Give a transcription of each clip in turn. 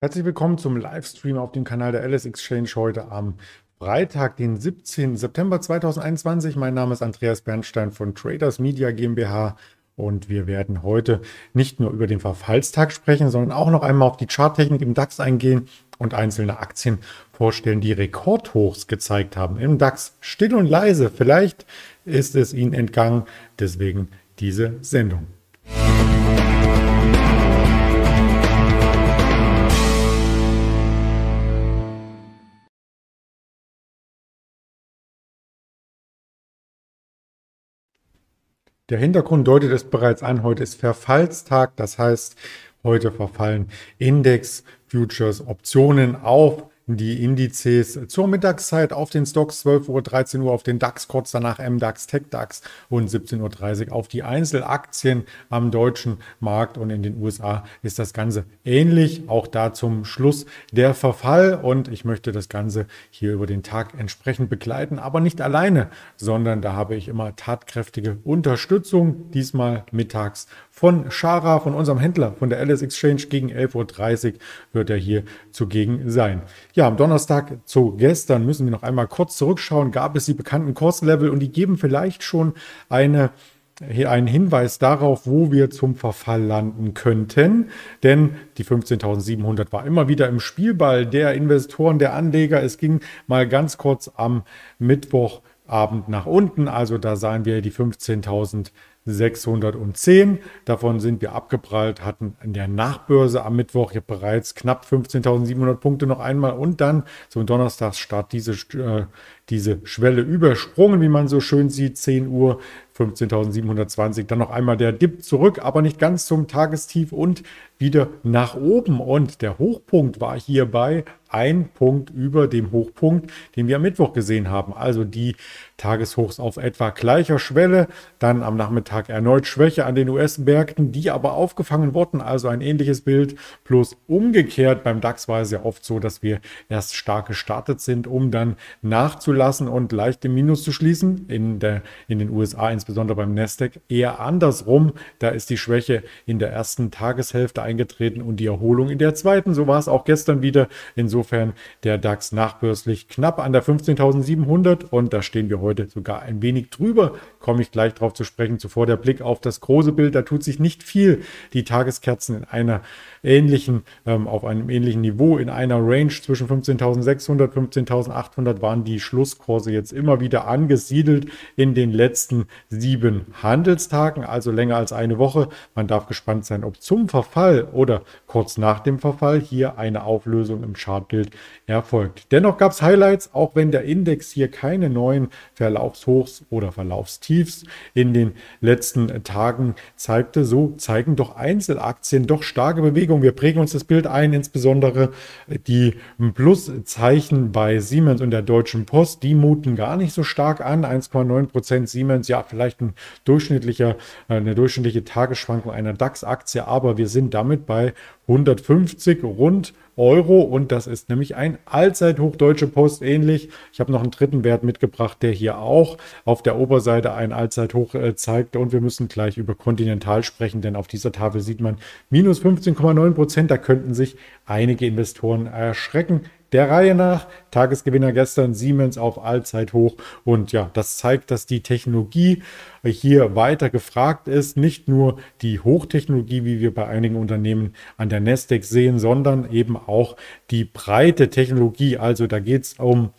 Herzlich willkommen zum Livestream auf dem Kanal der Alice Exchange heute am Freitag, den 17. September 2021. Mein Name ist Andreas Bernstein von Traders Media GmbH und wir werden heute nicht nur über den Verfallstag sprechen, sondern auch noch einmal auf die Charttechnik im DAX eingehen und einzelne Aktien vorstellen, die Rekordhochs gezeigt haben im DAX. Still und leise, vielleicht ist es Ihnen entgangen, deswegen diese Sendung. Der Hintergrund deutet es bereits an, heute ist Verfallstag, das heißt, heute verfallen Index, Futures, Optionen auf die Indizes zur Mittagszeit auf den Stocks 12 Uhr, 13 Uhr auf den DAX, kurz danach MDAX, TechDAX und 17.30 Uhr auf die Einzelaktien am deutschen Markt und in den USA ist das Ganze ähnlich. Auch da zum Schluss der Verfall und ich möchte das Ganze hier über den Tag entsprechend begleiten, aber nicht alleine, sondern da habe ich immer tatkräftige Unterstützung, diesmal mittags von Shara, von unserem Händler, von der Alice Exchange gegen 11.30 Uhr wird er hier zugegen sein. Ja, am Donnerstag zu gestern müssen wir noch einmal kurz zurückschauen. Gab es die bekannten Kurslevel und die geben vielleicht schon eine hier einen Hinweis darauf, wo wir zum Verfall landen könnten. Denn die 15.700 war immer wieder im Spielball der Investoren, der Anleger. Es ging mal ganz kurz am Mittwochabend nach unten. Also da sahen wir die 15.000 610. Davon sind wir abgeprallt, hatten in der Nachbörse am Mittwoch bereits knapp 15.700 Punkte noch einmal und dann zum Donnerstagsstart diese, äh, diese Schwelle übersprungen, wie man so schön sieht, 10 Uhr 15.720. Dann noch einmal der Dip zurück, aber nicht ganz zum Tagestief und wieder nach oben. Und der Hochpunkt war hierbei ein Punkt über dem Hochpunkt, den wir am Mittwoch gesehen haben. Also die Tageshochs auf etwa gleicher Schwelle. Dann am Nachmittag erneut Schwäche an den US-Märkten, die aber aufgefangen wurden. Also ein ähnliches Bild. Plus umgekehrt beim DAX war es ja oft so, dass wir erst stark gestartet sind, um dann nachzulassen und leicht im Minus zu schließen. In, der, in den USA, insbesondere beim Nasdaq, eher andersrum. Da ist die Schwäche in der ersten Tageshälfte eingetreten und die Erholung in der zweiten. So war es auch gestern wieder. Insofern der DAX nachbörslich knapp an der 15.700 und da stehen wir heute sogar ein wenig drüber. Komme ich gleich darauf zu sprechen. Zuvor der Blick auf das große Bild. Da tut sich nicht viel. Die Tageskerzen in einer ähnlichen, ähm, auf einem ähnlichen Niveau, in einer Range zwischen 15.600, 15.800 waren die Schlusskurse jetzt immer wieder angesiedelt in den letzten sieben Handelstagen, also länger als eine Woche. Man darf gespannt sein, ob zum Verfall oder kurz nach dem Verfall hier eine Auflösung im Chartbild erfolgt. Dennoch gab es Highlights, auch wenn der Index hier keine neuen Verlaufshochs oder Verlaufstiefs in den letzten Tagen zeigte. So zeigen doch Einzelaktien doch starke Bewegung. Wir prägen uns das Bild ein, insbesondere die Pluszeichen bei Siemens und der Deutschen Post, die muten gar nicht so stark an. 1,9 Prozent Siemens, ja, vielleicht ein durchschnittlicher, eine durchschnittliche Tagesschwankung einer DAX-Aktie, aber wir sind damit bei 150 rund Euro und das ist nämlich ein Allzeithoch Deutsche Post ähnlich. Ich habe noch einen dritten Wert mitgebracht, der hier auch auf der Oberseite ein Allzeithoch äh, zeigt und wir müssen gleich über Continental sprechen, denn auf dieser Tafel sieht man minus 15,9 Prozent. Da könnten sich einige Investoren erschrecken der Reihe nach. Tagesgewinner gestern Siemens auf Allzeithoch. Und ja, das zeigt, dass die Technologie hier weiter gefragt ist. Nicht nur die Hochtechnologie, wie wir bei einigen Unternehmen an der Nasdaq sehen, sondern eben auch die breite Technologie. Also da geht es um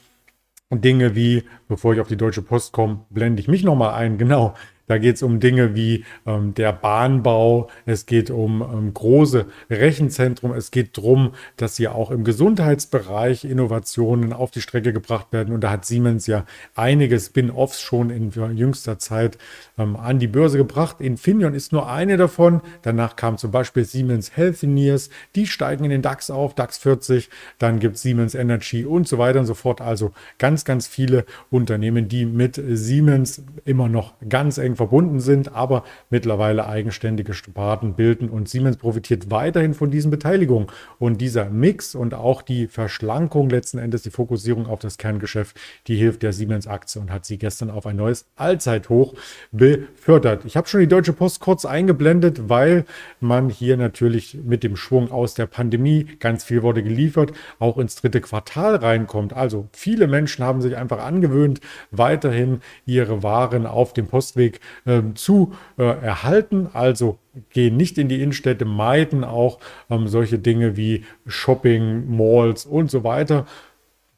Dinge wie, bevor ich auf die Deutsche Post komme, blende ich mich nochmal ein. Genau, da geht es um Dinge wie ähm, der Bahnbau, es geht um ähm, große Rechenzentren, es geht darum, dass hier auch im Gesundheitsbereich Innovationen auf die Strecke gebracht werden. Und da hat Siemens ja einige Spin-offs schon in jüngster Zeit ähm, an die Börse gebracht. Infineon ist nur eine davon. Danach kam zum Beispiel Siemens Healthineers, die steigen in den DAX auf, DAX 40. Dann gibt es Siemens Energy und so weiter und so fort. Also ganz, ganz viele Unternehmen, die mit Siemens immer noch ganz eng verbunden sind, aber mittlerweile eigenständige Sparten bilden und Siemens profitiert weiterhin von diesen Beteiligungen. Und dieser Mix und auch die Verschlankung, letzten Endes die Fokussierung auf das Kerngeschäft, die hilft der Siemens-Aktie und hat sie gestern auf ein neues Allzeithoch befördert. Ich habe schon die Deutsche Post kurz eingeblendet, weil man hier natürlich mit dem Schwung aus der Pandemie, ganz viel wurde geliefert, auch ins dritte Quartal reinkommt. Also viele Menschen haben sich einfach angewöhnt, weiterhin ihre Waren auf dem Postweg äh, zu äh, erhalten. Also gehen nicht in die Innenstädte, meiden auch ähm, solche Dinge wie Shopping, Malls und so weiter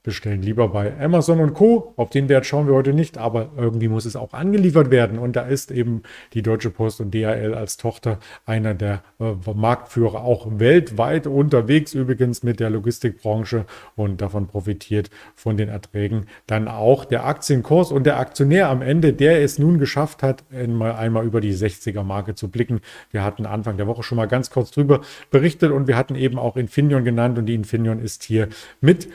bestellen lieber bei Amazon und Co. Auf den Wert schauen wir heute nicht, aber irgendwie muss es auch angeliefert werden. Und da ist eben die Deutsche Post und DHL als Tochter einer der äh, Marktführer auch weltweit unterwegs, übrigens mit der Logistikbranche und davon profitiert von den Erträgen dann auch der Aktienkurs und der Aktionär am Ende, der es nun geschafft hat, einmal, einmal über die 60er Marke zu blicken. Wir hatten Anfang der Woche schon mal ganz kurz drüber berichtet und wir hatten eben auch Infineon genannt und die Infineon ist hier mit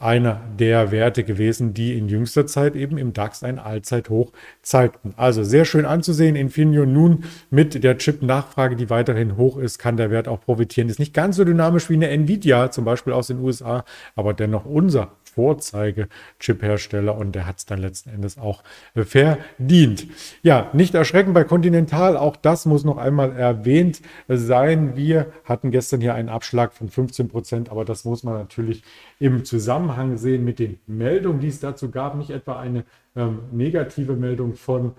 einer der Werte gewesen, die in jüngster Zeit eben im DAX ein Allzeithoch zeigten. Also sehr schön anzusehen. Infineon nun mit der Chip-Nachfrage, die weiterhin hoch ist, kann der Wert auch profitieren. Ist nicht ganz so dynamisch wie eine Nvidia, zum Beispiel aus den USA, aber dennoch unser Vorzeige-Chip-Hersteller und der hat es dann letzten Endes auch verdient. Ja, nicht erschrecken bei Continental, auch das muss noch einmal erwähnt sein. Wir hatten gestern hier einen Abschlag von 15 Prozent, aber das muss man natürlich im Zusammenhang sehen mit den Meldungen, die es dazu gab. Nicht etwa eine ähm, negative Meldung von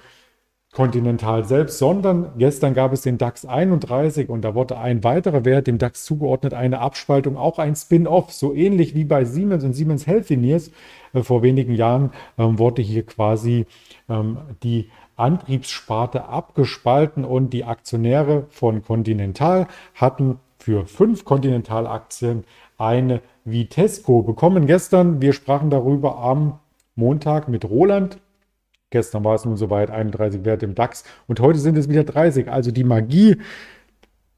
Continental selbst, sondern gestern gab es den DAX 31 und da wurde ein weiterer Wert dem DAX zugeordnet, eine Abspaltung, auch ein Spin-off, so ähnlich wie bei Siemens und Siemens Healthineers. Äh, vor wenigen Jahren ähm, wurde hier quasi ähm, die Antriebssparte abgespalten und die Aktionäre von Continental hatten für fünf Continental-Aktien eine Vitesco bekommen. Gestern, wir sprachen darüber am Montag mit Roland Gestern war es nun soweit 31 Werte im DAX und heute sind es wieder 30. Also die Magie,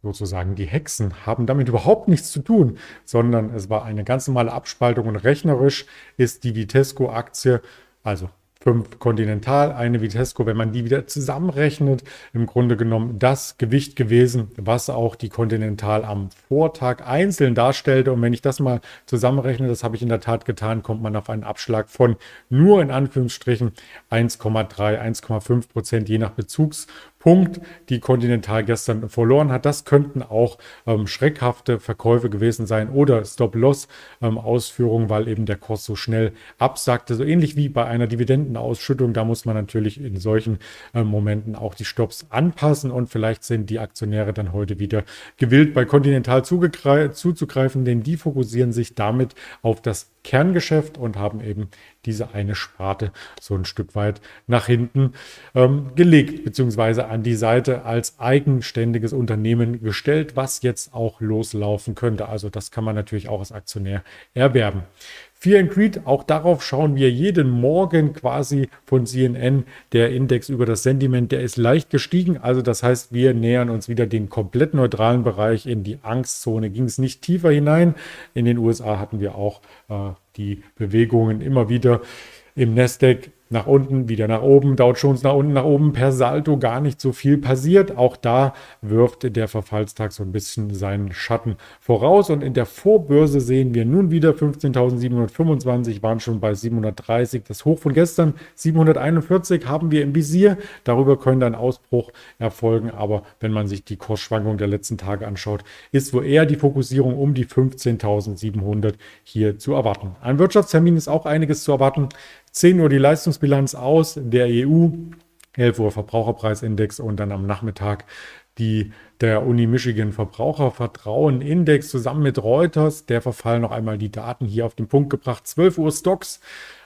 sozusagen die Hexen, haben damit überhaupt nichts zu tun, sondern es war eine ganz normale Abspaltung und rechnerisch ist die Vitesco-Aktie, also 5 Continental, eine Vitesco, wenn man die wieder zusammenrechnet, im Grunde genommen das Gewicht gewesen, was auch die Continental am Vortag einzeln darstellte. Und wenn ich das mal zusammenrechne, das habe ich in der Tat getan, kommt man auf einen Abschlag von nur in Anführungsstrichen 1,3, 1,5 Prozent je nach Bezugs Punkt, die Continental gestern verloren hat. Das könnten auch ähm, schreckhafte Verkäufe gewesen sein oder Stop-Loss-Ausführungen, ähm, weil eben der Kurs so schnell absagte. So ähnlich wie bei einer Dividendenausschüttung. Da muss man natürlich in solchen ähm, Momenten auch die Stops anpassen und vielleicht sind die Aktionäre dann heute wieder gewillt, bei Continental zuzugreifen, denn die fokussieren sich damit auf das Kerngeschäft und haben eben diese eine Sparte so ein Stück weit nach hinten ähm, gelegt, beziehungsweise an die Seite als eigenständiges Unternehmen gestellt, was jetzt auch loslaufen könnte. Also das kann man natürlich auch als Aktionär erwerben. Fear and Greed, auch darauf schauen wir jeden Morgen quasi von CNN. Der Index über das Sentiment, der ist leicht gestiegen. Also das heißt, wir nähern uns wieder den komplett neutralen Bereich. In die Angstzone ging es nicht tiefer hinein. In den USA hatten wir auch äh, die Bewegungen immer wieder im Nasdaq nach unten, wieder nach oben, Dow Jones nach unten, nach oben, per Salto gar nicht so viel passiert. Auch da wirft der Verfallstag so ein bisschen seinen Schatten voraus. Und in der Vorbörse sehen wir nun wieder 15.725, waren schon bei 730. Das Hoch von gestern, 741, haben wir im Visier. Darüber könnte ein Ausbruch erfolgen. Aber wenn man sich die Kursschwankung der letzten Tage anschaut, ist wohl eher die Fokussierung um die 15.700 hier zu erwarten. Ein Wirtschaftstermin ist auch einiges zu erwarten. 10 Uhr die Leistungsbilanz aus der EU, 11 Uhr Verbraucherpreisindex und dann am Nachmittag die, der Uni Michigan Verbrauchervertrauen Index zusammen mit Reuters. Der verfallen noch einmal die Daten hier auf den Punkt gebracht. 12 Uhr Stocks,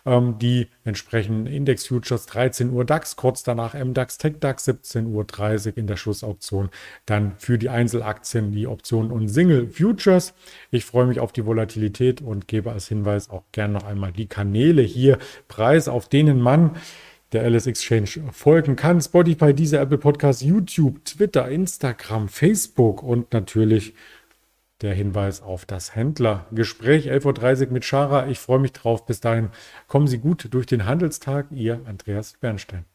ähm, die entsprechenden Index Futures 13 Uhr DAX, kurz danach MDAX, TechDAX 17.30 Uhr in der Schlussauktion. Dann für die Einzelaktien die Optionen und Single Futures. Ich freue mich auf die Volatilität und gebe als Hinweis auch gern noch einmal die Kanäle hier preis, auf denen man der LS Exchange folgen kann. Spotify, diese Apple Podcast, YouTube, Twitter, Instagram, Facebook und natürlich der Hinweis auf das Händlergespräch 11.30 Uhr mit Schara. Ich freue mich drauf. Bis dahin kommen Sie gut durch den Handelstag. Ihr Andreas Bernstein.